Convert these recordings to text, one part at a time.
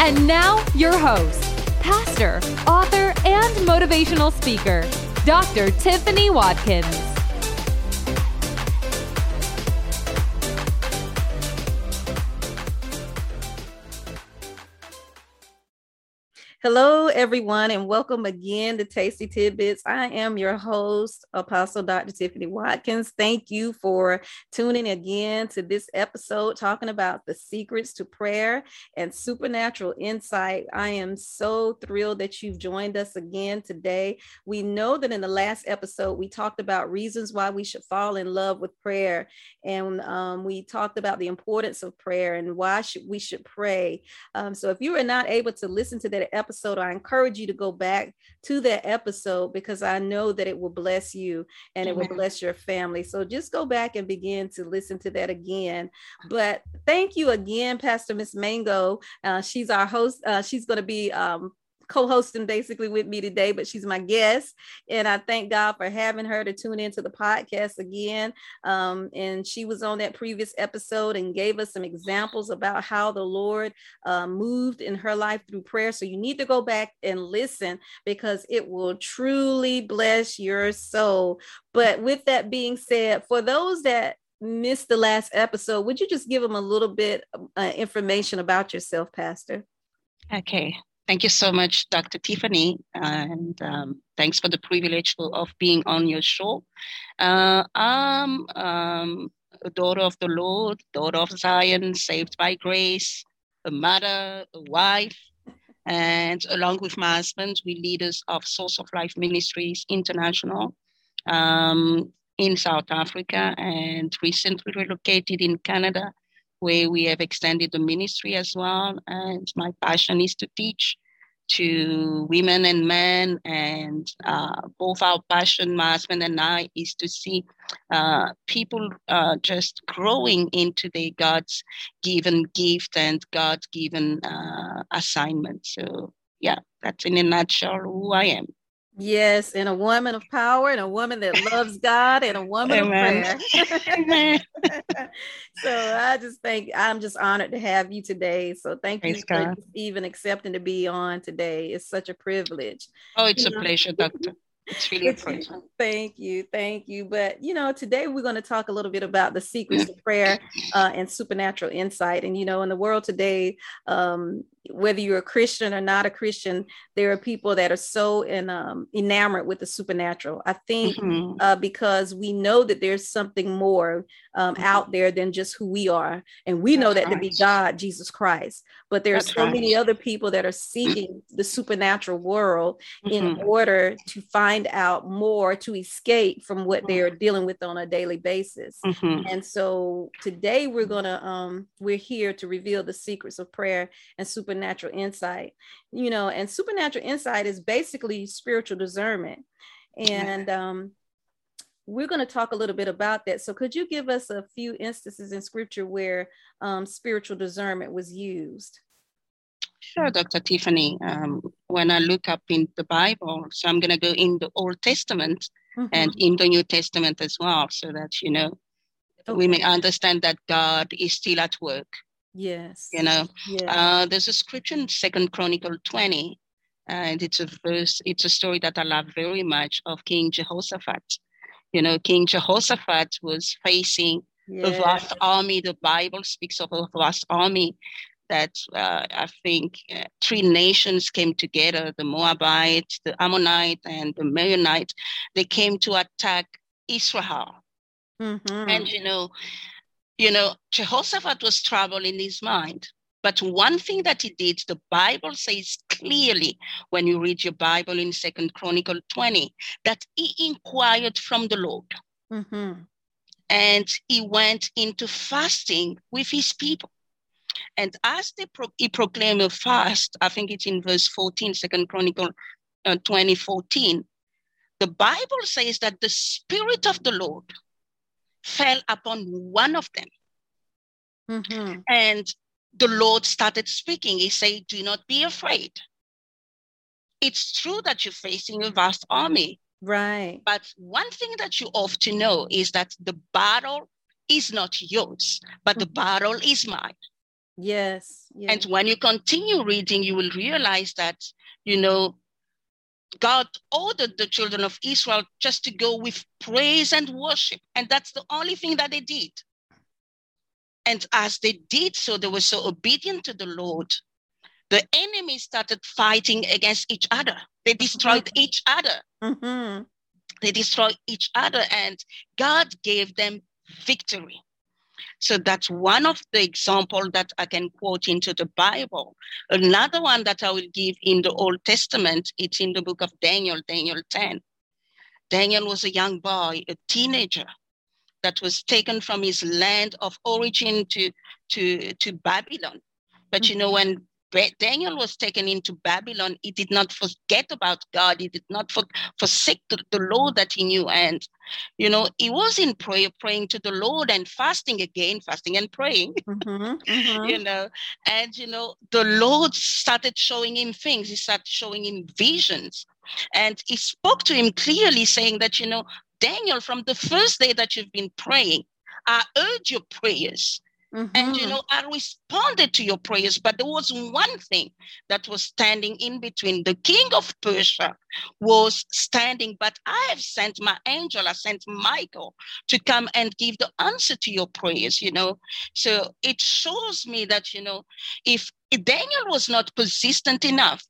And now, your host, pastor, author, and motivational speaker, Dr. Tiffany Watkins. Hello, everyone, and welcome again to Tasty Tidbits. I am your host, Apostle Dr. Tiffany Watkins. Thank you for tuning again to this episode talking about the secrets to prayer and supernatural insight. I am so thrilled that you've joined us again today. We know that in the last episode, we talked about reasons why we should fall in love with prayer, and um, we talked about the importance of prayer and why should we should pray. Um, so, if you are not able to listen to that episode, episode, I encourage you to go back to that episode because I know that it will bless you and it will bless your family. So just go back and begin to listen to that again. But thank you again, Pastor Miss Mango. Uh, she's our host. Uh, she's going to be um, co-hosting basically with me today, but she's my guest. And I thank God for having her to tune into the podcast again. Um, and she was on that previous episode and gave us some examples about how the Lord uh, moved in her life through prayer. So you need to go back and listen because it will truly bless your soul. But with that being said, for those that missed the last episode, would you just give them a little bit uh, information about yourself, Pastor? Okay. Thank you so much, Dr. Tiffany, and um, thanks for the privilege of being on your show. Uh, I'm um, a daughter of the Lord, daughter of Zion, saved by grace, a mother, a wife, and along with my husband, we leaders of Source of Life Ministries International um, in South Africa and recently relocated in Canada where we have extended the ministry as well. And my passion is to teach to women and men. And uh, both our passion, my husband and I, is to see uh, people uh, just growing into their God's given gift and God's given uh, assignment. So, yeah, that's in a nutshell who I am. Yes, and a woman of power, and a woman that loves God, and a woman Amen. of prayer. so I just think I'm just honored to have you today. So thank Praise you for God. even accepting to be on today. It's such a privilege. Oh, it's you a know? pleasure, Doctor. It's really Thank you, thank you. But you know, today we're going to talk a little bit about the secrets of prayer uh, and supernatural insight. And you know, in the world today, um, whether you're a Christian or not a Christian, there are people that are so in, um, enamored with the supernatural. I think mm-hmm. uh, because we know that there's something more um, mm-hmm. out there than just who we are, and we That's know that right. to be God, Jesus Christ. But there are so right. many other people that are seeking the supernatural world mm-hmm. in order to find out more, to escape from what they're mm-hmm. dealing with on a daily basis. Mm-hmm. And so today we're gonna um, we're here to reveal the secrets of prayer and supernatural supernatural insight you know and supernatural insight is basically spiritual discernment and um, we're going to talk a little bit about that so could you give us a few instances in scripture where um, spiritual discernment was used Sure, Dr. Tiffany. Um, when I look up in the Bible, so I'm going to go in the Old Testament mm-hmm. and in the New Testament as well, so that, you know, okay. we may understand that God is still at work Yes. You know, yeah. uh, there's a scripture in Second Chronicle 20, and it's a verse, it's a story that I love very much of King Jehoshaphat. You know, King Jehoshaphat was facing a vast army. The Bible speaks of a vast army that uh, I think uh, three nations came together the Moabite, the Ammonite, and the Maronite. They came to attack Israel. Mm-hmm. And, you know, you know, Jehoshaphat was troubled in his mind. But one thing that he did, the Bible says clearly when you read your Bible in Second Chronicle 20, that he inquired from the Lord. Mm-hmm. And he went into fasting with his people. And as they pro- he proclaimed a fast, I think it's in verse 14, Second Chronicle uh, 2014, the Bible says that the Spirit of the Lord fell upon one of them. Mm-hmm. And the Lord started speaking. He said, Do not be afraid. It's true that you're facing a vast army. Right. But one thing that you ought to know is that the battle is not yours, but the mm-hmm. battle is mine. Yes, yes. And when you continue reading, you will realize that, you know, God ordered the children of Israel just to go with praise and worship. And that's the only thing that they did. And as they did so, they were so obedient to the Lord. The enemy started fighting against each other. They destroyed mm-hmm. each other. Mm-hmm. They destroyed each other, and God gave them victory. So that's one of the example that I can quote into the Bible. Another one that I will give in the Old Testament, it's in the book of Daniel, Daniel 10. Daniel was a young boy, a teenager that was taken from his land of origin to, to, to Babylon. But you know, mm-hmm. when Daniel was taken into Babylon, he did not forget about God. He did not for, forsake the, the Lord that he knew. And, you know, he was in prayer, praying to the Lord and fasting again, fasting and praying, mm-hmm, mm-hmm. you know. And, you know, the Lord started showing him things. He started showing him visions. And he spoke to him clearly, saying that, you know, Daniel, from the first day that you've been praying, I heard your prayers. Mm-hmm. And you know, I responded to your prayers, but there was one thing that was standing in between. The king of Persia was standing, but I have sent my angel, I sent Michael to come and give the answer to your prayers, you know. So it shows me that, you know, if Daniel was not persistent enough,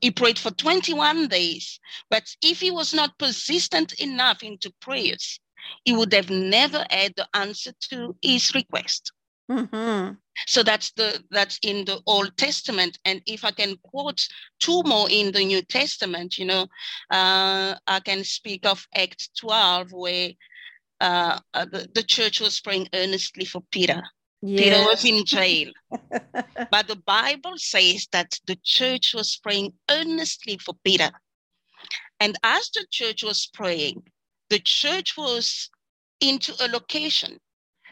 he prayed for 21 days, but if he was not persistent enough into prayers, he would have never had the answer to his request. Mm-hmm. So that's the that's in the Old Testament, and if I can quote two more in the New Testament, you know, uh, I can speak of Act twelve, where uh, uh, the, the church was praying earnestly for Peter. Yes. Peter was in jail, but the Bible says that the church was praying earnestly for Peter, and as the church was praying, the church was into a location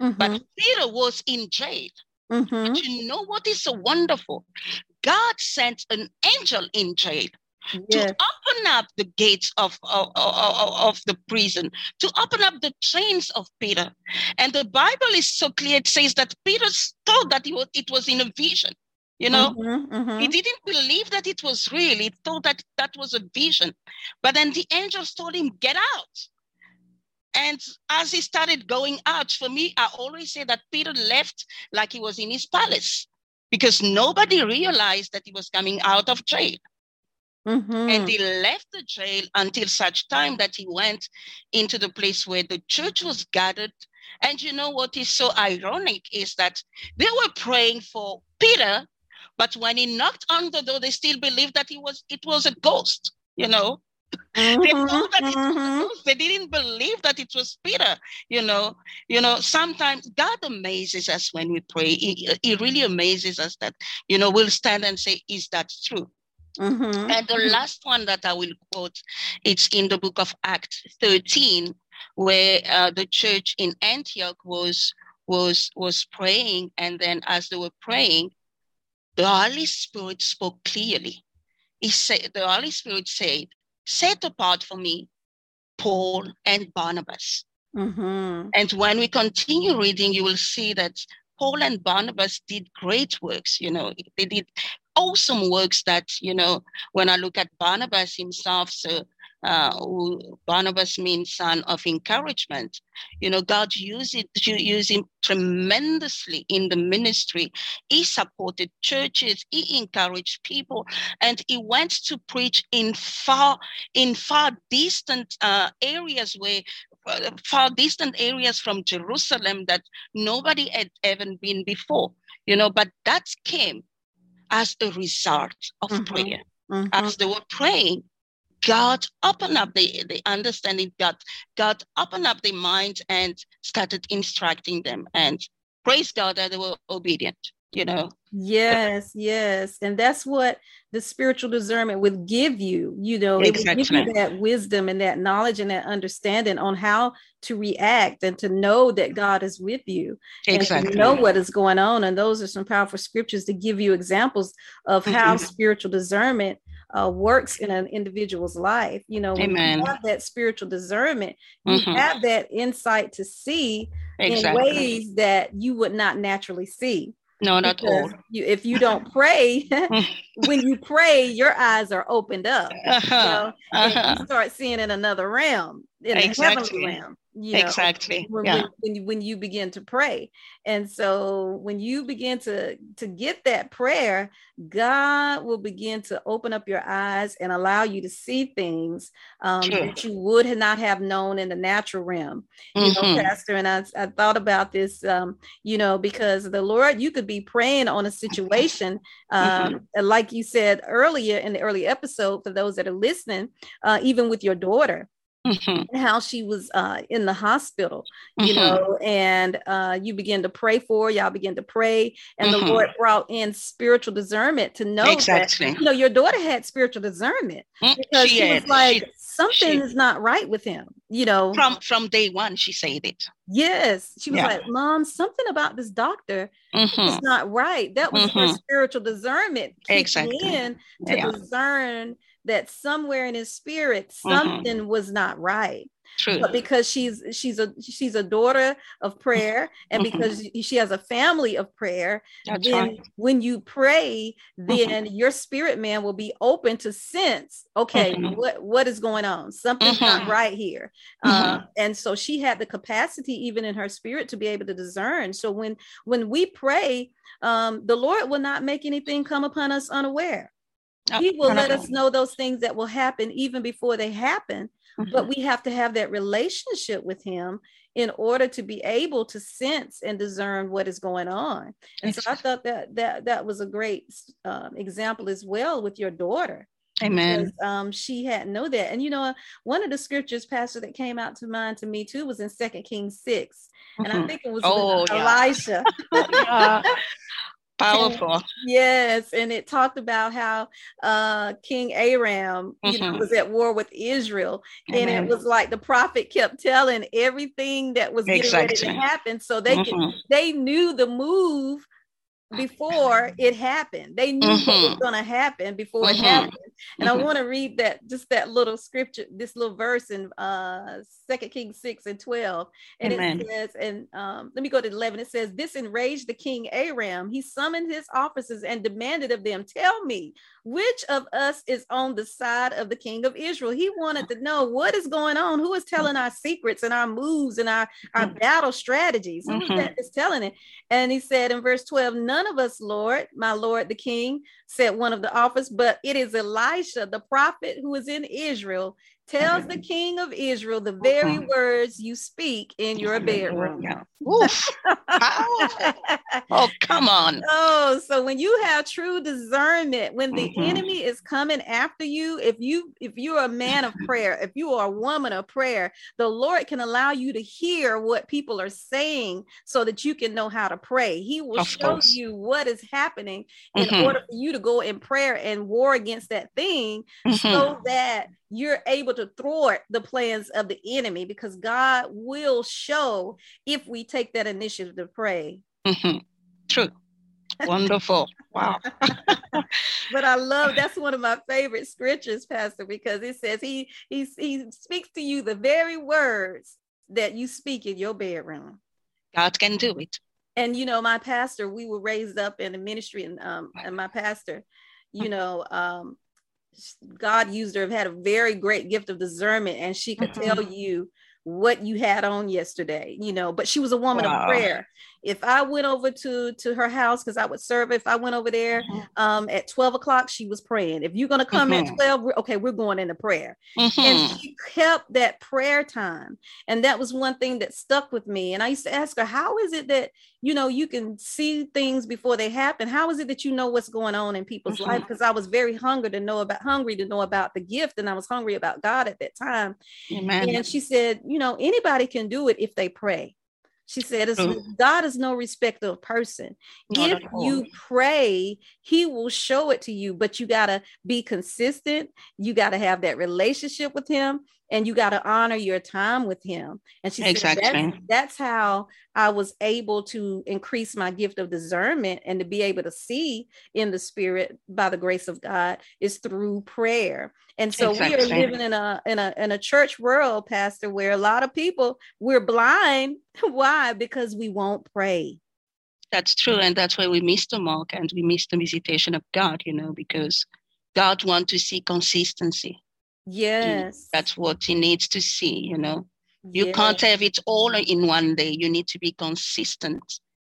Mm-hmm. But Peter was in jail. Mm-hmm. But you know what is so wonderful? God sent an angel in jail yes. to open up the gates of, of, of, of, the prison, to open up the chains of Peter. And the Bible is so clear, it says that Peter thought that was, it was in a vision. You know, mm-hmm, mm-hmm. he didn't believe that it was real. He thought that that was a vision. But then the angels told him, Get out. And as he started going out, for me, I always say that Peter left like he was in his palace because nobody realized that he was coming out of jail. Mm-hmm. And he left the jail until such time that he went into the place where the church was gathered. And you know what is so ironic is that they were praying for Peter, but when he knocked on the door, they still believed that he was it was a ghost, you know. Mm-hmm, they thought that mm-hmm. it was, they didn't believe that it was Peter. You know, you know. Sometimes God amazes us when we pray. He, he really amazes us that you know we'll stand and say, "Is that true?" Mm-hmm. And the last one that I will quote, it's in the book of Acts 13, where uh, the church in Antioch was was was praying, and then as they were praying, the Holy Spirit spoke clearly. He said, the Holy Spirit said, set apart for me Paul and Barnabas. Mm-hmm. And when we continue reading, you will see that Paul and Barnabas did great works. You know, they did awesome works that, you know, when I look at Barnabas himself, so uh, who Barnabas means son of encouragement. You know, God used it, used him tremendously in the ministry. He supported churches, he encouraged people, and he went to preach in far, in far distant uh, areas where uh, far distant areas from Jerusalem that nobody had ever been before, you know, but that came as a result of mm-hmm. prayer. Mm-hmm. As they were praying, God opened up the, the understanding, God, God opened up the minds and started instructing them. And praise God that they were obedient. you know yes yes and that's what the spiritual discernment would give you you know it would give you that wisdom and that knowledge and that understanding on how to react and to know that god is with you and exactly to know what is going on and those are some powerful scriptures to give you examples of how Mhm. spiritual discernment uh, works in an individual's life you know Amen. you have that spiritual discernment you Mhm. have that insight to see in ways that you would not naturally see no not all you, if you don't pray, when you pray, your eyes are opened up. You uh-huh. know, Uh-huh. you start seeing in another realm, in a heavenly realm. You know, exactly when, yeah when, you, when you begin to pray. And so when you begin to, to get that prayer, God will begin to open up your eyes and allow you to see things um, that you would not have known in the natural realm you know, Mhm. Pastor. And I, I thought about this, um, you know, because the Lord, you could be praying on a situation, um, and like you said earlier in the early episode, for those that are listening, uh, even with your daughter, Mhm. and how she was uh, in the hospital, you Mhm. know, and uh, you begin to pray for, y'all begin to pray, and the Mhm. Lord brought in spiritual discernment to know Exactly. that, you know, your daughter had spiritual discernment Mm, because she she, was like, she- something she- is not right with him, you know. from from day one she said it Yes. She was Yeah. like, Mom, something about this doctor is not right. That was her Mhm. spiritual discernment Exactly. in to Yeah. discern that somewhere in his spirit Mhm. something was not right. true But because she's she's a she's a daughter of prayer and Mhm. because she has a family of prayer, that's then right when you pray, Mm-hmm. then your spirit man will be open to sense, okay, Mhm. what what is going on? Something's not right here. Uh, and so she had the capacity, even in her spirit, to be able to discern. So when when we pray, um, the Lord will not make anything come upon us unaware. No, He will let us know those things that will happen even before they happen but Mhm. we have to have that relationship with him in order to be able to sense and discern what is going on and so i thought that that that was a great um, example as well with your daughter amen because um, she hadn't know that and you know one of the scriptures pastor that came out to mind to me too was in second kings 6 and i Mhm. think it was Oh, yeah. elisha Yeah. Powerful Yes, and it talked about how uh, King Aram, you know, Mhm. was at war with Israel, and it was like the prophet kept telling everything that was getting ready to Exactly. happen, so they could, Mhm. they knew the move before it happened. They knew what was going to happen before it Mhm. happened. And I Mhm. want to read that just that little scripture, this little verse in uh Second Kings 6 and 12. And Amen. it says, and um, let me go to 11. It says, This enraged the king Aram. He summoned his officers and demanded of them, Tell me, which of us is on the side of the king of Israel? He wanted to know what is going on, who is telling our secrets and our moves and our, our Mhm. battle strategies. Who is Mhm. that is telling it? And he said in verse 12, None of us, Lord, my Lord the king, said one of the officers, but it is Elisha, the prophet who is in Israel, tells the king of Israel the very words you speak in your bedroom. Yeah. Oh come on Oh, so when you have true discernment, when the Mhm. enemy is coming after you, if you if you're a man of prayer, if you are a woman of prayer, the Lord can allow you to hear what people are saying so that you can know how to pray. He will Of show course. you what is happening in Mhm. order for you to go in prayer and war against that thing Mhm. so that you're able to thwart the plans of the enemy because God will show if we take that initiative to pray. Mhm. True. Wonderful. Wow. but I love that's one of my favorite scriptures, Pastor, because it says he he he speaks to you the very words that you speak in your bedroom. God can do it. And you know, my pastor, we were raised up in the ministry, and um, and my pastor, you know, um, God used her, have had a very great gift of discernment, and she could mm-hmm. tell you what you had on yesterday, you know, but she was a woman Wow. of prayer. If I went over to to her house, because I would serve, if I went over there Mhm. um at 12 o'clock, she was praying. If you're gonna come at Mhm. 12, okay, we're going into prayer. Mhm. And she kept that prayer time. And that was one thing that stuck with me. And I used to ask her, how is it that you know you can see things before they happen? How is it that you know what's going on in people's Mhm. life? Because I was very hungry to know about hungry to know about the gift, and I was hungry about God at that time. Amen. And she said, you know, anybody can do it if they pray. She said, God is no respecter of person. Not if you pray, he will show it to you, but you got to be consistent. You got to have that relationship with him and you got to honor your time with him. And she exactly. said, that's, that's how I was able to increase my gift of discernment and to be able to see in the spirit by the grace of God is through prayer. And so exactly. we are living in a in a in a church world, Pastor, where a lot of people we're blind. Why? Because we won't pray. That's true, and that's why we miss the mark and we miss the visitation of God. You know, because God wants to see consistency. Yes, that's what He needs to see. You know, you yes. can't have it all in one day. You need to be consistent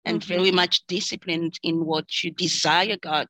and mm-hmm. very much disciplined in what you desire God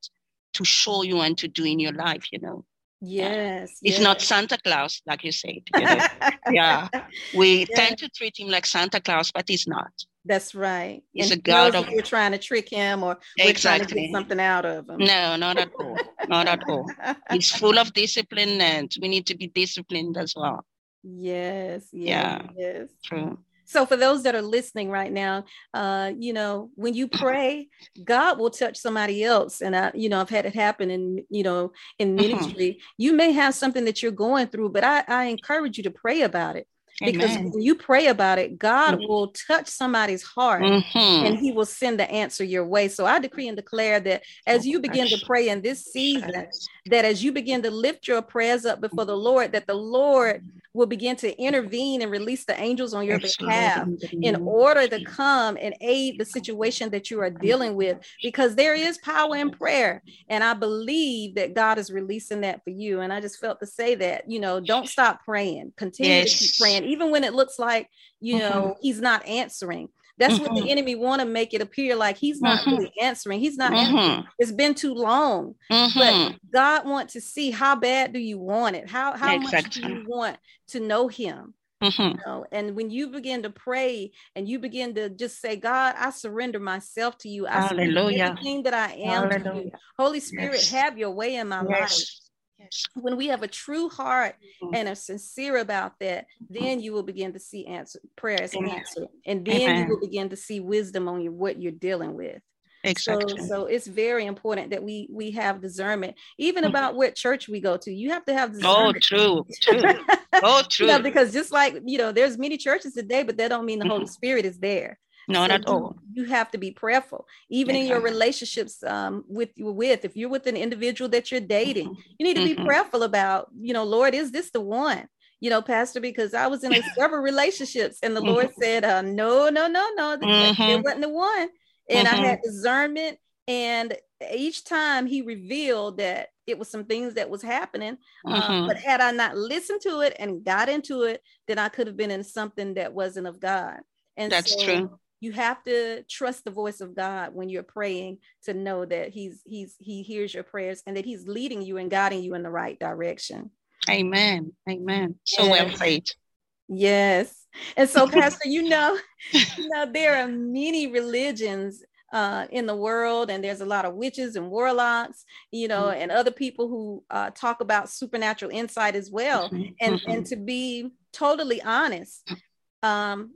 to show you and to do in your life. You know. Yes. It's yes. not Santa Claus, like you said. You know? yeah. We tend to treat him like Santa Claus, but he's not. That's right. He's and a god of. We're trying to trick him, or we're exactly. trying to get something out of him. No, not at all. not at all. He's full of discipline, and we need to be disciplined as well. Yes. yes yeah. Yes. True. So for those that are listening right now, uh, you know, when you pray, God will touch somebody else. And I, you know, I've had it happen in, you know, in mm-hmm. ministry. Mm-hmm. You may have something that you're going through, but I, I encourage you to pray about it because Amen. when you pray about it, God mm-hmm. will touch somebody's heart mm-hmm. and He will send the answer your way. So I decree and declare that as you begin to pray in this season, that as you begin to lift your prayers up before the Lord, that the Lord will begin to intervene and release the angels on your behalf in order to come and aid the situation that you are dealing with, because there is power in prayer. And I believe that God is releasing that for you. And I just felt to say that, you know, don't stop praying, continue yes. to keep praying, even when it looks like, you know, mm-hmm. He's not answering. That's mm-hmm. what the mm-hmm. enemy want to make it appear like he's not mm-hmm. really answering. He's not mm-hmm. answering. It's been too long. But mm-hmm. God wants to see how bad do you want it? How how exactly. much do you want to know him? Mm-hmm. You know, and when you begin to pray and you begin to just say, God, I surrender myself to you. I Hallelujah. surrender everything that I am Hallelujah. Holy Spirit, yes. have your way in my yes. life when we have a true heart mm-hmm. and are sincere about that, then you will begin to see answer prayers answered, and then Amen. you will begin to see wisdom on your what you're dealing with. Exactly. So, so it's very important that we we have discernment, even mm-hmm. about what church we go to. You have to have oh, discernment. Oh, true, true. oh, true. you know, because just like you know, there's many churches today, but that don't mean the mm-hmm. Holy Spirit is there. No, not so at all. You, have to be prayerful, even in your relationships um, with you with. If you're with an individual that you're dating, mm-hmm. you need to be mm-hmm. prayerful about. You know, Lord, is this the one? You know, Pastor, because I was in several relationships, and the mm-hmm. Lord said, uh, "No, no, no, no, it mm-hmm. wasn't the one." And I had mm-hmm. discernment, and each time He revealed that it was some things that was happening. Um, but had I not listened to it and got into it, then I could have been in something that wasn't of God. And that's so, true you have to trust the voice of God when you're praying to know that he's he's he hears your prayers and that he's leading you and guiding you in the right direction. Amen. Amen. So yes. well said. Yes. And so pastor, you know, you know there are many religions uh, in the world, and there's a lot of witches and warlocks, you know, mm-hmm. and other people who uh, talk about supernatural insight as well. Mm-hmm. And mm-hmm. and to be totally honest, um,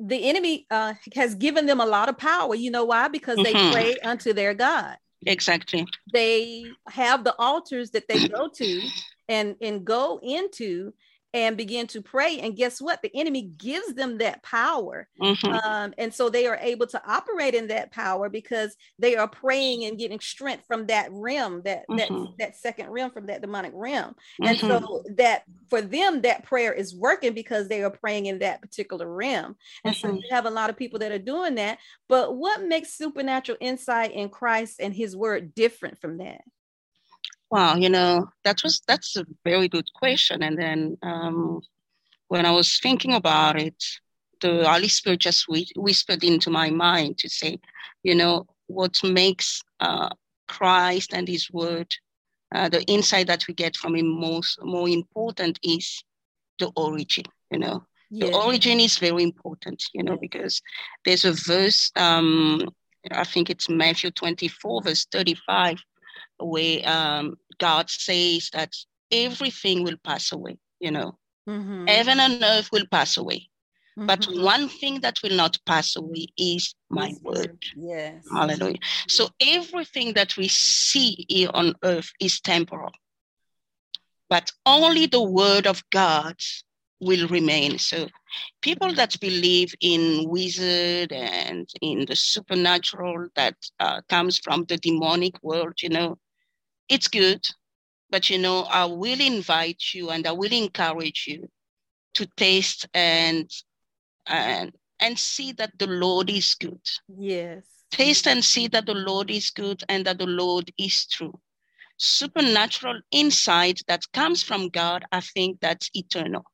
the enemy uh, has given them a lot of power. You know why? Because they mm-hmm. pray unto their God. Exactly. They have the altars that they go to and and go into and begin to pray. And guess what? The enemy gives them that power. Mm-hmm. Um, and so they are able to operate in that power because they are praying and getting strength from that rim, that mm-hmm. that, that second rim from that demonic realm. Mm-hmm. And so that for them, that prayer is working because they are praying in that particular rim. And so mm-hmm. you have a lot of people that are doing that. But what makes supernatural insight in Christ and his word different from that? Wow, you know, that was that's a very good question. And then um, when I was thinking about it, the Holy Spirit just whispered into my mind to say, you know, what makes uh, Christ and His Word, uh, the insight that we get from Him most more important is the origin. You know, yeah. the origin is very important. You know, because there's a verse. Um, I think it's Matthew 24, verse 35 where um, God says that everything will pass away, you know. Mm-hmm. Heaven and earth will pass away. Mm-hmm. But one thing that will not pass away is my yes. word. Yes. Hallelujah. So everything that we see here on earth is temporal. But only the word of God will remain. So people that believe in wizard and in the supernatural that uh, comes from the demonic world, you know, it's good. But, you know, I will invite you and I will encourage you to taste and and and see that the Lord is good. Yes. Taste and see that the Lord is good and that the Lord is true. Supernatural insight that comes from God, I think that's eternal.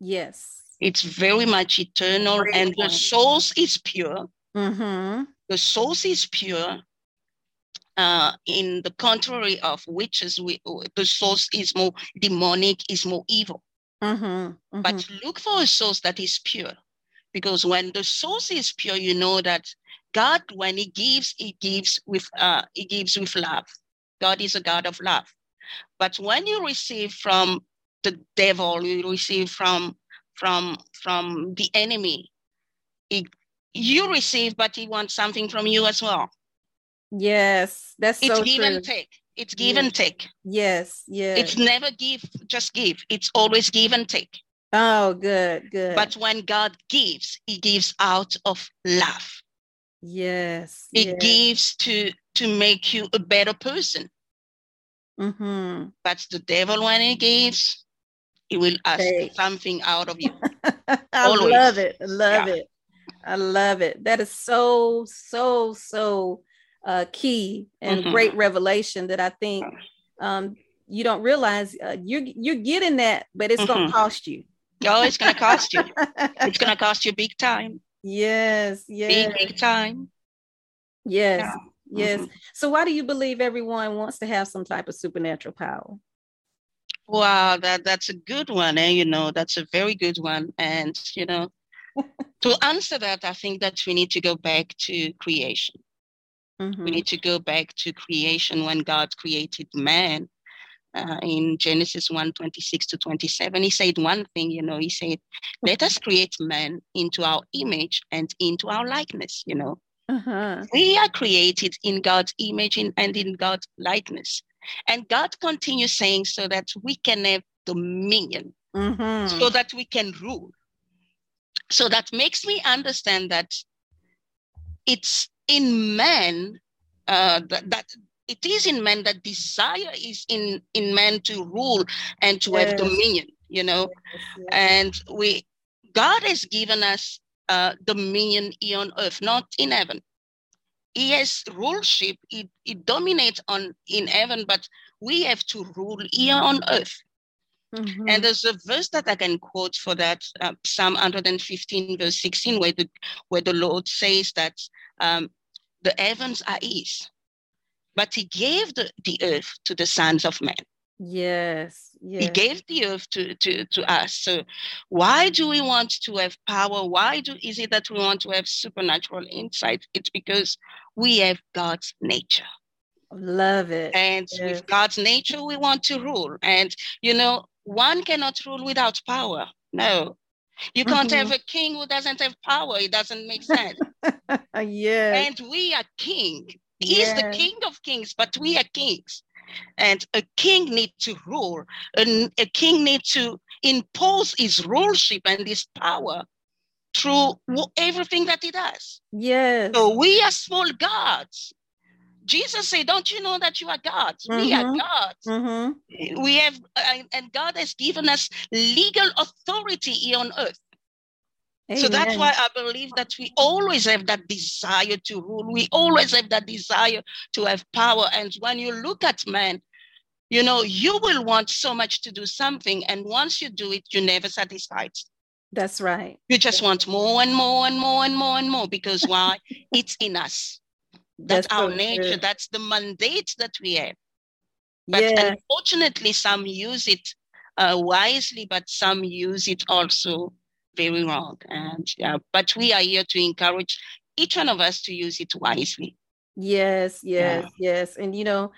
Yes. It's very much eternal, Great and the source is pure. Mm-hmm. The source is pure. Uh, in the contrary of witches, we, the source is more demonic, is more evil. Mm-hmm. Mm-hmm. But look for a source that is pure. Because when the source is pure, you know that God, when He gives, He gives with uh, He gives with love. God is a God of love. But when you receive from the devil you receive from from from the enemy it, you receive but he wants something from you as well yes that's it's so give true. and take it's give yes. and take yes yes it's never give just give it's always give and take oh good good but when god gives he gives out of love yes he yes. gives to to make you a better person mm-hmm. but the devil when he gives he will ask hey. something out of you. I Always. love it. I love yeah. it. I love it. That is so, so, so uh, key and mm-hmm. great revelation that I think um, you don't realize uh, you're you're getting that, but it's mm-hmm. gonna cost you. Oh, it's gonna cost you. it's gonna cost you big time. Yes, yes. Big, big time. Yes, yeah. yes. Mm-hmm. So why do you believe everyone wants to have some type of supernatural power? Wow, that that's a good one. Eh? You know, that's a very good one. And you know, to answer that, I think that we need to go back to creation. Mm-hmm. We need to go back to creation when God created man. Uh, in Genesis 1 26 to 27, he said one thing, you know, he said, Let us create man into our image and into our likeness, you know. Uh-huh. We are created in God's image and in God's likeness. And God continues saying so that we can have dominion, mm-hmm. so that we can rule. So that makes me understand that it's in man uh, that, that it is in man that desire is in in man to rule and to yes. have dominion you know yes, yes. and we god has given us uh, dominion here on earth not in heaven he has ruleship. He, he dominates on in heaven, but we have to rule here on earth. Mm-hmm. And there's a verse that I can quote for that, uh, Psalm 115, verse 16, where the where the Lord says that um, the heavens are His, but He gave the, the earth to the sons of men. Yes, yes. He gave the earth to, to, to us. So why do we want to have power? Why do is it that we want to have supernatural insight? It's because we have God's nature. Love it. And yes. with God's nature, we want to rule. And you know, one cannot rule without power. No. You can't mm-hmm. have a king who doesn't have power. It doesn't make sense. yeah. And we are king. He yes. is the king of kings, but we are kings. And a king needs to rule. And a king needs to impose his ruleship and his power through everything that he does. Yes. So we are small gods. Jesus said, Don't you know that you are gods? Mm-hmm. We are mm-hmm. gods. Mm-hmm. We have, and God has given us legal authority here on earth. Amen. So that's why I believe that we always have that desire to rule. We always have that desire to have power. And when you look at man, you know, you will want so much to do something. And once you do it, you're never satisfied. That's right. You just want more and more and more and more and more because why? it's in us. That's, That's our so nature. True. That's the mandate that we have. But yeah. unfortunately, some use it uh, wisely, but some use it also very wrong. And yeah, but we are here to encourage each one of us to use it wisely. Yes, yes, yeah. yes. And you know,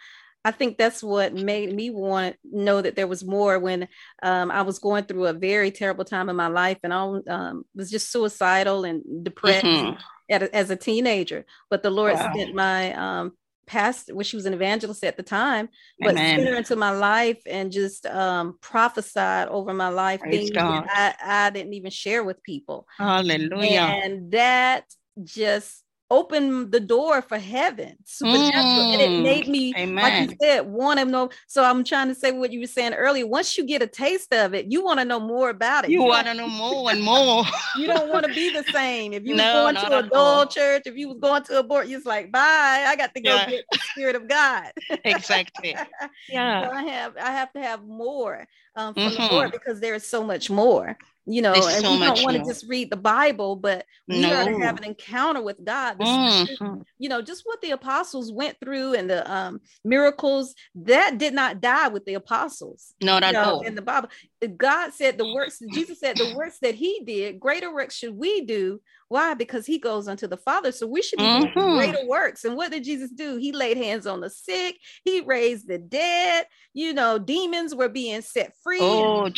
I think that's what made me want to know that there was more when um, I was going through a very terrible time in my life and I um, was just suicidal and depressed mm-hmm. a, as a teenager. But the Lord wow. sent my um, pastor, well, she was an evangelist at the time, but Amen. sent her into my life and just um, prophesied over my life Praise things God. that I, I didn't even share with people. Hallelujah. And that just opened the door for heaven supernatural mm, and it mm, made me amen. like you said want to know so i'm trying to say what you were saying earlier once you get a taste of it you want to know more about it. You, you want to know more and more. You don't want to be the same. If you no, was going to a dull church if you was going to abort you're like bye i got to go yeah. get the spirit of god. Exactly. Yeah. So i have i have to have more um, from mm-hmm. the lord because there is so much more you know, and so we don't want to just read the Bible, but we no. are to have an encounter with God. Mm-hmm. You know, just what the apostles went through and the um, miracles that did not die with the apostles. No, Not at all. In the Bible, God said the works. Jesus said the works that He did, greater works should we do why? Because he goes unto the Father. So we should be mm-hmm. doing greater works. And what did Jesus do? He laid hands on the sick, he raised the dead, you know, demons were being set free. Oh,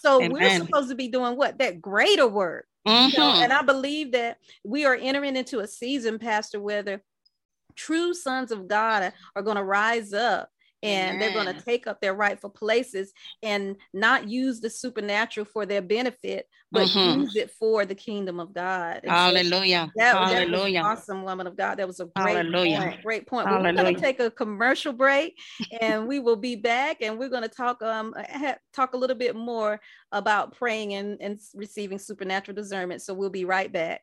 so Amen. we're supposed to be doing what? That greater work. Mm-hmm. You know? Mm-hmm. And I believe that we are entering into a season, Pastor, whether true sons of God are going to rise up and Amen. they're going to take up their rightful places and not use the supernatural for their benefit, but mm-hmm. use it for the kingdom of God. And Hallelujah. So that, Hallelujah. That awesome woman of God. That was a great Hallelujah. point. Great point. Well, we're going to take a commercial break and we will be back and we're going to talk um ha- talk a little bit more about praying and, and receiving supernatural discernment. So we'll be right back.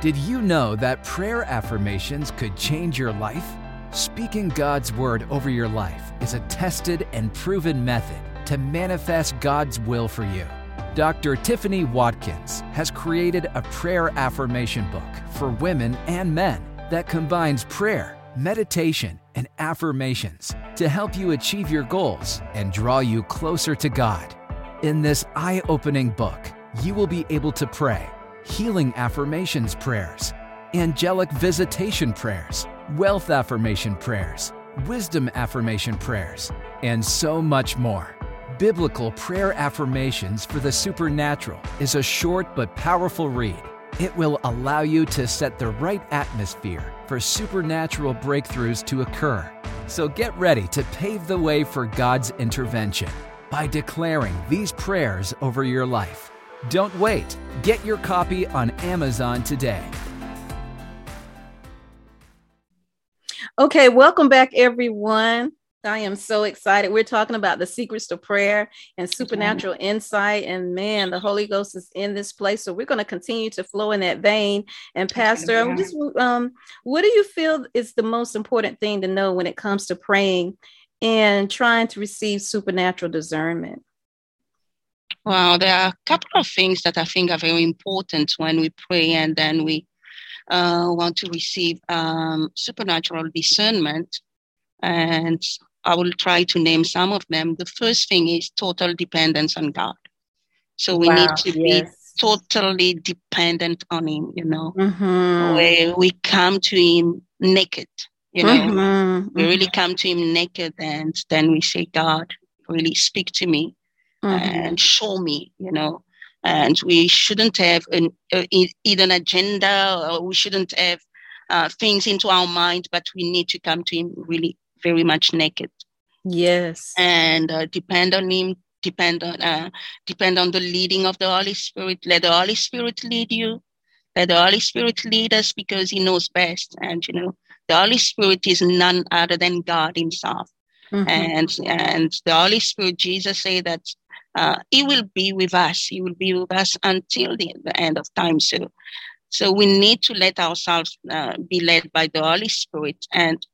Did you know that prayer affirmations could change your life? Speaking God's Word over your life is a tested and proven method to manifest God's will for you. Dr. Tiffany Watkins has created a prayer affirmation book for women and men that combines prayer, meditation, and affirmations to help you achieve your goals and draw you closer to God. In this eye opening book, you will be able to pray healing affirmations prayers, angelic visitation prayers wealth affirmation prayers, wisdom affirmation prayers, and so much more. Biblical Prayer Affirmations for the Supernatural is a short but powerful read. It will allow you to set the right atmosphere for supernatural breakthroughs to occur. So get ready to pave the way for God's intervention by declaring these prayers over your life. Don't wait. Get your copy on Amazon today. Okay, welcome back, everyone. I am so excited. We're talking about the secrets to prayer and supernatural mm-hmm. insight. And man, the Holy Ghost is in this place. So we're going to continue to flow in that vein. And Pastor, I'm just um, what do you feel is the most important thing to know when it comes to praying and trying to receive supernatural discernment? Well, there are a couple of things that I think are very important when we pray and then we uh, want to receive um, supernatural discernment. And I will try to name some of them. The first thing is total dependence on God. So we wow, need to yes. be totally dependent on Him, you know, mm-hmm. where we come to Him naked, you know, mm-hmm. we really mm-hmm. come to Him naked and then we say, God, really speak to me mm-hmm. and show me, you know, and we shouldn't have an uh, either an agenda or we shouldn't have uh, things into our mind, but we need to come to Him really very much naked. Yes, and uh, depend on Him. Depend on uh, depend on the leading of the Holy Spirit. Let the Holy Spirit lead you. Let the Holy Spirit lead us because He knows best. And you know, the Holy Spirit is none other than God Himself. Mm-hmm. And and the Holy Spirit, Jesus said that uh, he will be with us. He will be with us until the, the end of time. So, so we need to let ourselves uh, be led by the Holy Spirit. And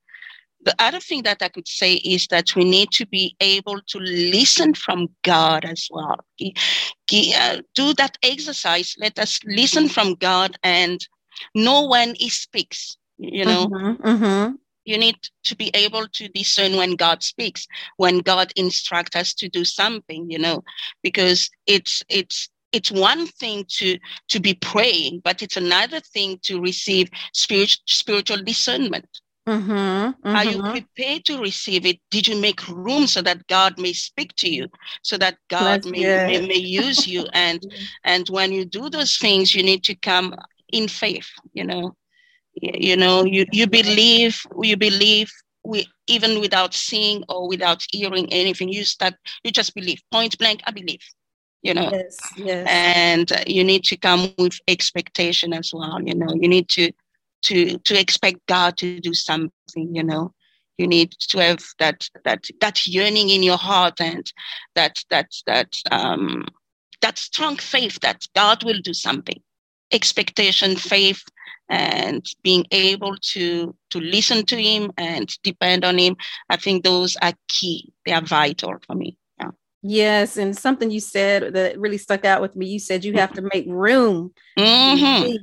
the other thing that I could say is that we need to be able to listen from God as well. Uh, do that exercise. Let us listen from God and know when He speaks. You know, mm-hmm, mm-hmm you need to be able to discern when God speaks, when God instructs us to do something, you know, because it's it's it's one thing to to be praying, but it's another thing to receive spiritual spiritual discernment. Mm-hmm, mm-hmm. Are you prepared to receive it? Did you make room so that God may speak to you, so that God may, may, may, use you? And and when you do those things, you need to come in faith. You know, you know, you you believe, you believe. We, even without seeing or without hearing anything, you start, you just believe. Point blank, I believe you know yes, yes. and you need to come with expectation as well you know you need to to to expect God to do something, you know. You need to have that that that yearning in your heart and that that that um that strong faith that God will do something. Expectation, faith, and being able to to listen to him and depend on him. I think those are key. They are vital for me. yeah. Yes, and something you said that really stuck out with me. You said you have to make room mm-hmm.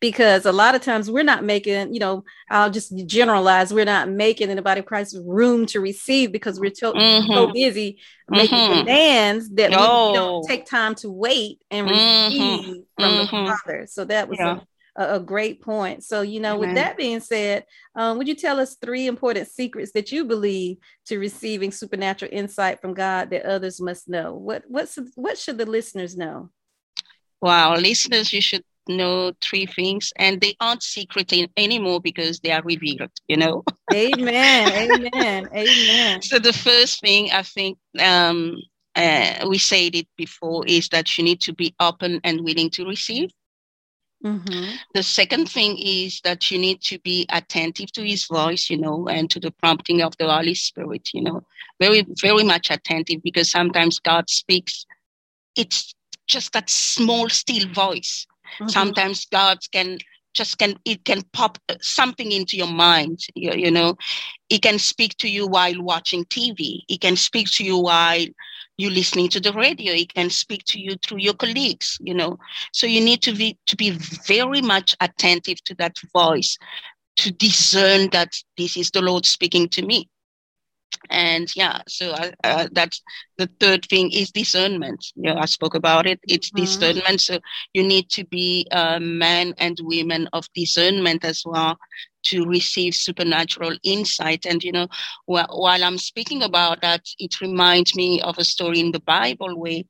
because a lot of times we're not making, you know, I'll just generalize, we're not making in the body of Christ room to receive because we're to- mm-hmm. so busy making mm-hmm. demands that we don't take time to wait and mm-hmm. receive from the mm-hmm. Father. So that was yeah. a a, a great point. So, you know, with that being said, um, would you tell us three important secrets that you believe to receiving supernatural insight from God that others must know? What what's what should the listeners know? Wow, listeners, you should know three things, and they aren't secret in, anymore because they are revealed. You know. Amen. Amen. Amen. So the first thing I think um, uh, we said it before is that you need to be open and willing to receive. Mm-hmm. The second thing is that you need to be attentive to his voice, you know, and to the prompting of the Holy Spirit, you know, very, very much attentive because sometimes God speaks. It's just that small, still voice. Mm-hmm. Sometimes God can just can it can pop something into your mind you, you know it can speak to you while watching tv it can speak to you while you listening to the radio he can speak to you through your colleagues you know. So you need to be to be very much attentive to that voice to discern that this is the lord speaking to me. And yeah so uh, uh, that's the third thing is discernment. Yeah i spoke about it. It's mm-hmm. discernment. So you need to be uh, men and women of discernment as well to receive supernatural insight. And, you know, while, while I'm speaking about that, it reminds me of a story in the Bible where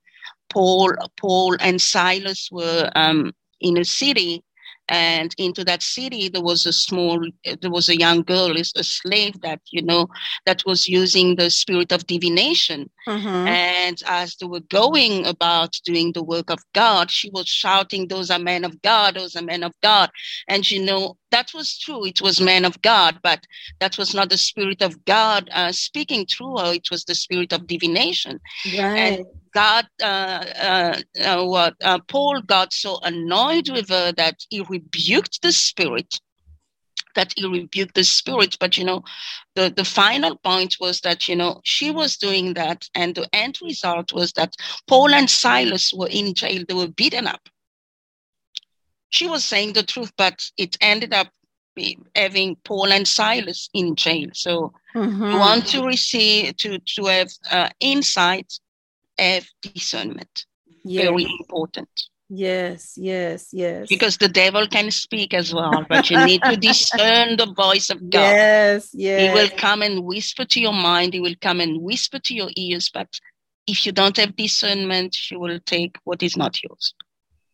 Paul, Paul and Silas were um, in a city and into that city there was a small there was a young girl is a slave that you know that was using the spirit of divination mm-hmm. and as they were going about doing the work of god she was shouting those are men of god those are men of god and you know that was true it was men of god but that was not the spirit of god uh, speaking through her it was the spirit of divination right. and God, uh, uh, uh, what uh, Paul got so annoyed with her that he rebuked the spirit. That he rebuked the spirit, but you know, the the final point was that you know she was doing that, and the end result was that Paul and Silas were in jail. They were beaten up. She was saying the truth, but it ended up having Paul and Silas in jail. So mm-hmm. you want to receive to to have uh, insight have discernment. Yes. Very important. Yes, yes, yes. Because the devil can speak as well, but you need to discern the voice of God. Yes, yes. He will come and whisper to your mind, he will come and whisper to your ears, but if you don't have discernment, he will take what is not yours.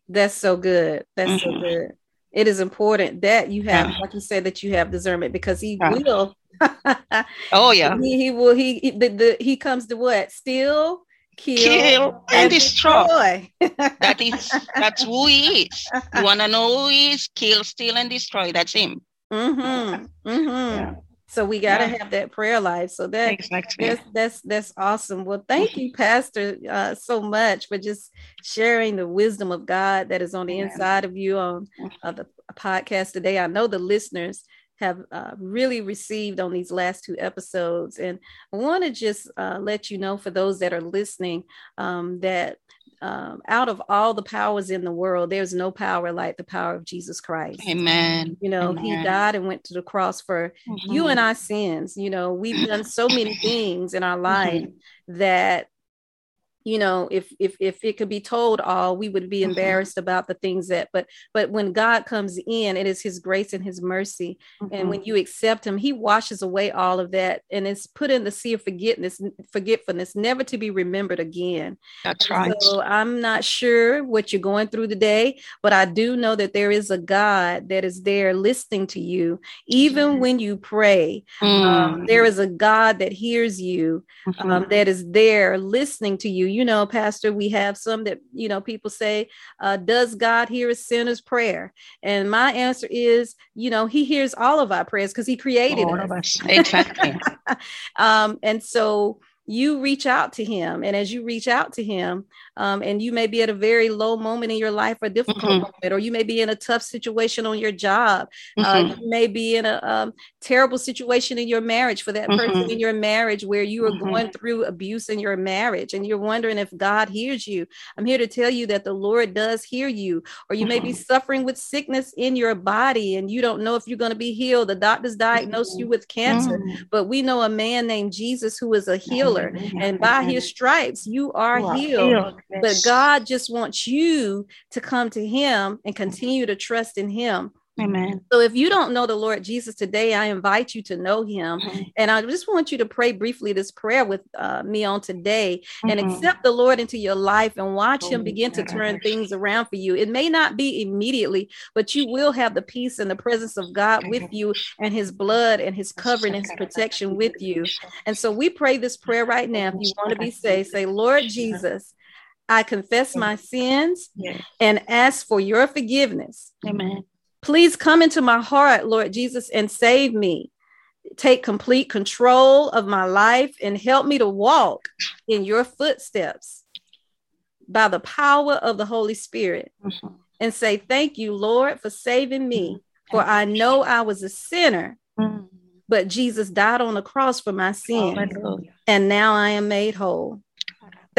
That's so good. That's mm-hmm. so good. It is important that you have, yeah. like you said, that you have discernment because he yeah. will. oh yeah. He, he will. He, he the, the he comes to what? Steal, kill, kill and, and destroy. destroy. that is that's who he is. You wanna know who he is? Kill, steal, and destroy. That's him. Mm-hmm. Mm-hmm. Yeah. So we got to yeah. have that prayer life. So that exactly. that's that's that's awesome. Well, thank you, Pastor, uh, so much for just sharing the wisdom of God that is on the yeah. inside of you on uh, the podcast today. I know the listeners have uh, really received on these last two episodes. And I want to just uh, let you know for those that are listening um, that um, out of all the powers in the world, there's no power like the power of Jesus Christ. Amen. You know, Amen. He died and went to the cross for mm-hmm. you and our sins. You know, we've done so many things in our life mm-hmm. that you know if if if it could be told all we would be mm-hmm. embarrassed mm-hmm. about the things that but but when god comes in it is his grace and his mercy mm-hmm. and when you accept him he washes away all of that and it's put in the sea of forgetfulness forgetfulness never to be remembered again that's right so i'm not sure what you're going through today but i do know that there is a god that is there listening to you even mm-hmm. when you pray um, mm. there is a god that hears you um, mm-hmm. that is there listening to you you know, Pastor, we have some that, you know, people say, uh, Does God hear a sinner's prayer? And my answer is, you know, He hears all of our prayers because He created all us. us. Exactly. um, and so, you reach out to him and as you reach out to him um, and you may be at a very low moment in your life or difficult mm-hmm. moment or you may be in a tough situation on your job uh, mm-hmm. uh, you may be in a um, terrible situation in your marriage for that mm-hmm. person in your marriage where you are going mm-hmm. through abuse in your marriage and you're wondering if god hears you i'm here to tell you that the lord does hear you or you may be mm-hmm. suffering with sickness in your body and you don't know if you're going to be healed the doctors diagnose you with cancer mm-hmm. but we know a man named jesus who is a healer and by his stripes you are healed. But God just wants you to come to him and continue to trust in him. Amen. So if you don't know the Lord Jesus today, I invite you to know him. Mm-hmm. And I just want you to pray briefly this prayer with uh, me on today mm-hmm. and accept the Lord into your life and watch him begin to turn things around for you. It may not be immediately, but you will have the peace and the presence of God with you and his blood and his covering and his protection with you. And so we pray this prayer right now. If you want to be saved, say, Lord Jesus, I confess my sins yes. and ask for your forgiveness. Amen. Please come into my heart, Lord Jesus, and save me. Take complete control of my life and help me to walk in your footsteps by the power of the Holy Spirit. Mm-hmm. And say, Thank you, Lord, for saving me. For I know I was a sinner, mm-hmm. but Jesus died on the cross for my sins. And now I am made whole.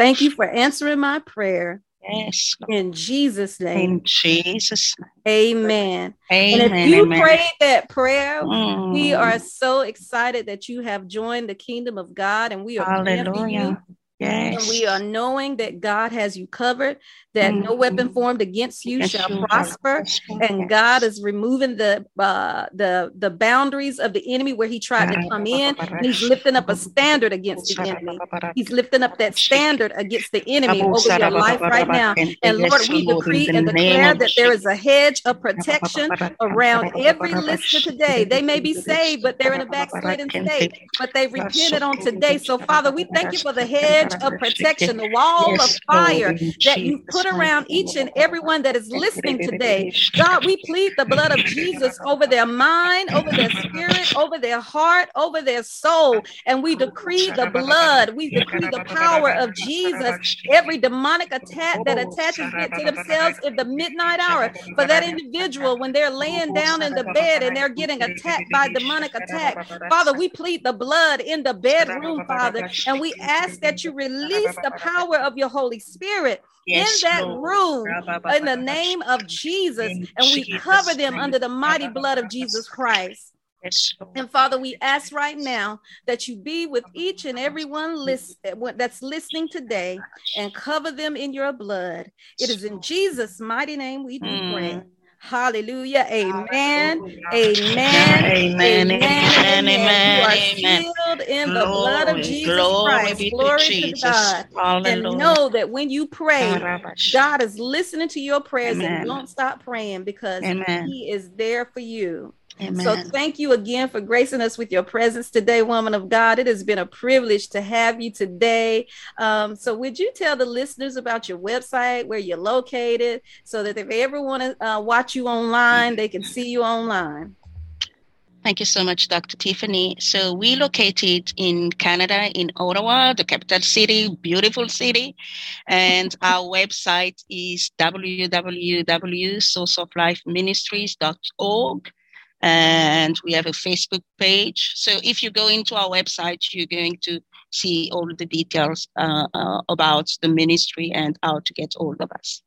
Thank you for answering my prayer. Yes. In Jesus' name. In Jesus' name. Amen. Amen. And if you Amen. prayed that prayer, mm. we are so excited that you have joined the kingdom of God and we are Hallelujah. Yes. And we are knowing that God has you covered, that mm-hmm. no weapon formed against you shall prosper, and God is removing the uh, the the boundaries of the enemy where he tried to come in, and he's lifting up a standard against the enemy. He's lifting up that standard against the enemy over your life right now. And Lord, we decree and declare that there is a hedge of protection around every listener today. They may be saved, but they're in a backslidden state, but they repented on today. So, Father, we thank you for the hedge hedge of protection, the wall of fire that you put around each and everyone that is listening today. God, we plead the blood of Jesus over their mind, over their spirit, over their heart, over their soul. And we decree the blood, we decree the power of Jesus. Every demonic attack that attaches it to themselves in the midnight hour for that individual when they're laying down in the bed and they're getting attacked by demonic attack. Father, we plead the blood in the bedroom, Father, and we ask that you release the power of your Holy Spirit yes, in that room in the name of Jesus. In and we Jesus cover them name. under the mighty blood of Jesus Christ. Yes, and Father, we ask right now that you be with each and every one list, that's listening today and cover them in your blood. It is in Jesus' mighty name we do mm. pray. Hallelujah. Amen. Amen. Amen. Amen. Amen. You are sealed in the blood of Jesus Christ. Glory to God. And know that when you pray, God is listening to your prayers and don't stop praying because He is there for you. Amen. So thank you again for gracing us with your presence today, woman of God. It has been a privilege to have you today. Um, so would you tell the listeners about your website, where you're located, so that if they ever want to uh, watch you online, they can see you online? Thank you so much, Dr. Tiffany. So we located in Canada, in Ottawa, the capital city, beautiful city. And our website is www.sourceoflifeministries.org and we have a Facebook page. So if you go into our website, you're going to see all the details uh, uh, about the ministry and how to get hold of us.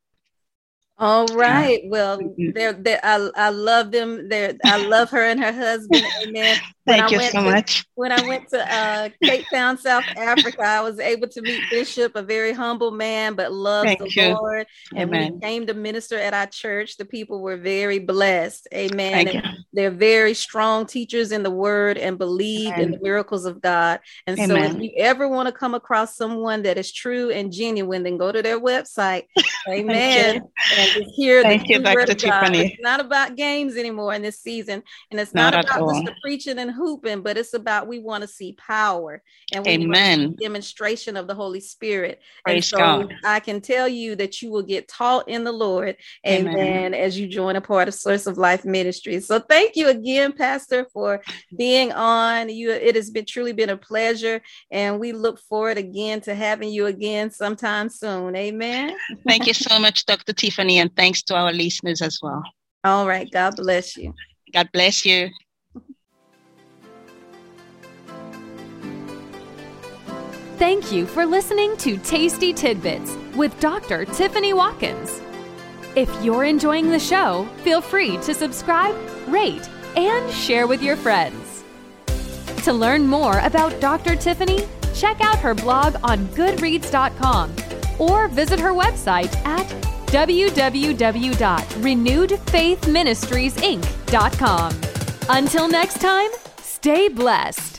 All right. Well, they're, they're I, I love them. They're, I love her and her husband. Amen. Thank you so to, much. When I went to uh, Cape Town, South Africa, I was able to meet Bishop, a very humble man, but loves Thank the you. Lord. And Amen. when he came to minister at our church, the people were very blessed. Amen. They're very strong teachers in the word and believe Amen. in the miracles of God. And Amen. so if you ever want to come across someone that is true and genuine, then go to their website. Amen. and hear Thank the you, Dr. It's not about games anymore in this season. And it's not, not about just the preaching and hooping, but it's about we want to see power and we Amen. demonstration of the Holy Spirit. Praise and so God. I can tell you that you will get taught in the Lord. Amen. Amen. As you join a part of Source of Life Ministry. So thank you again, Pastor, for being on. You it has been truly been a pleasure. And we look forward again to having you again sometime soon. Amen. Thank you so much, Dr. Tiffany, and thanks to our listeners as well. All right. God bless you. God bless you. Thank you for listening to Tasty Tidbits with Dr. Tiffany Watkins. If you're enjoying the show, feel free to subscribe, rate, and share with your friends. To learn more about Dr. Tiffany, check out her blog on goodreads.com or visit her website at www.renewedfaithministriesinc.com. Until next time, stay blessed.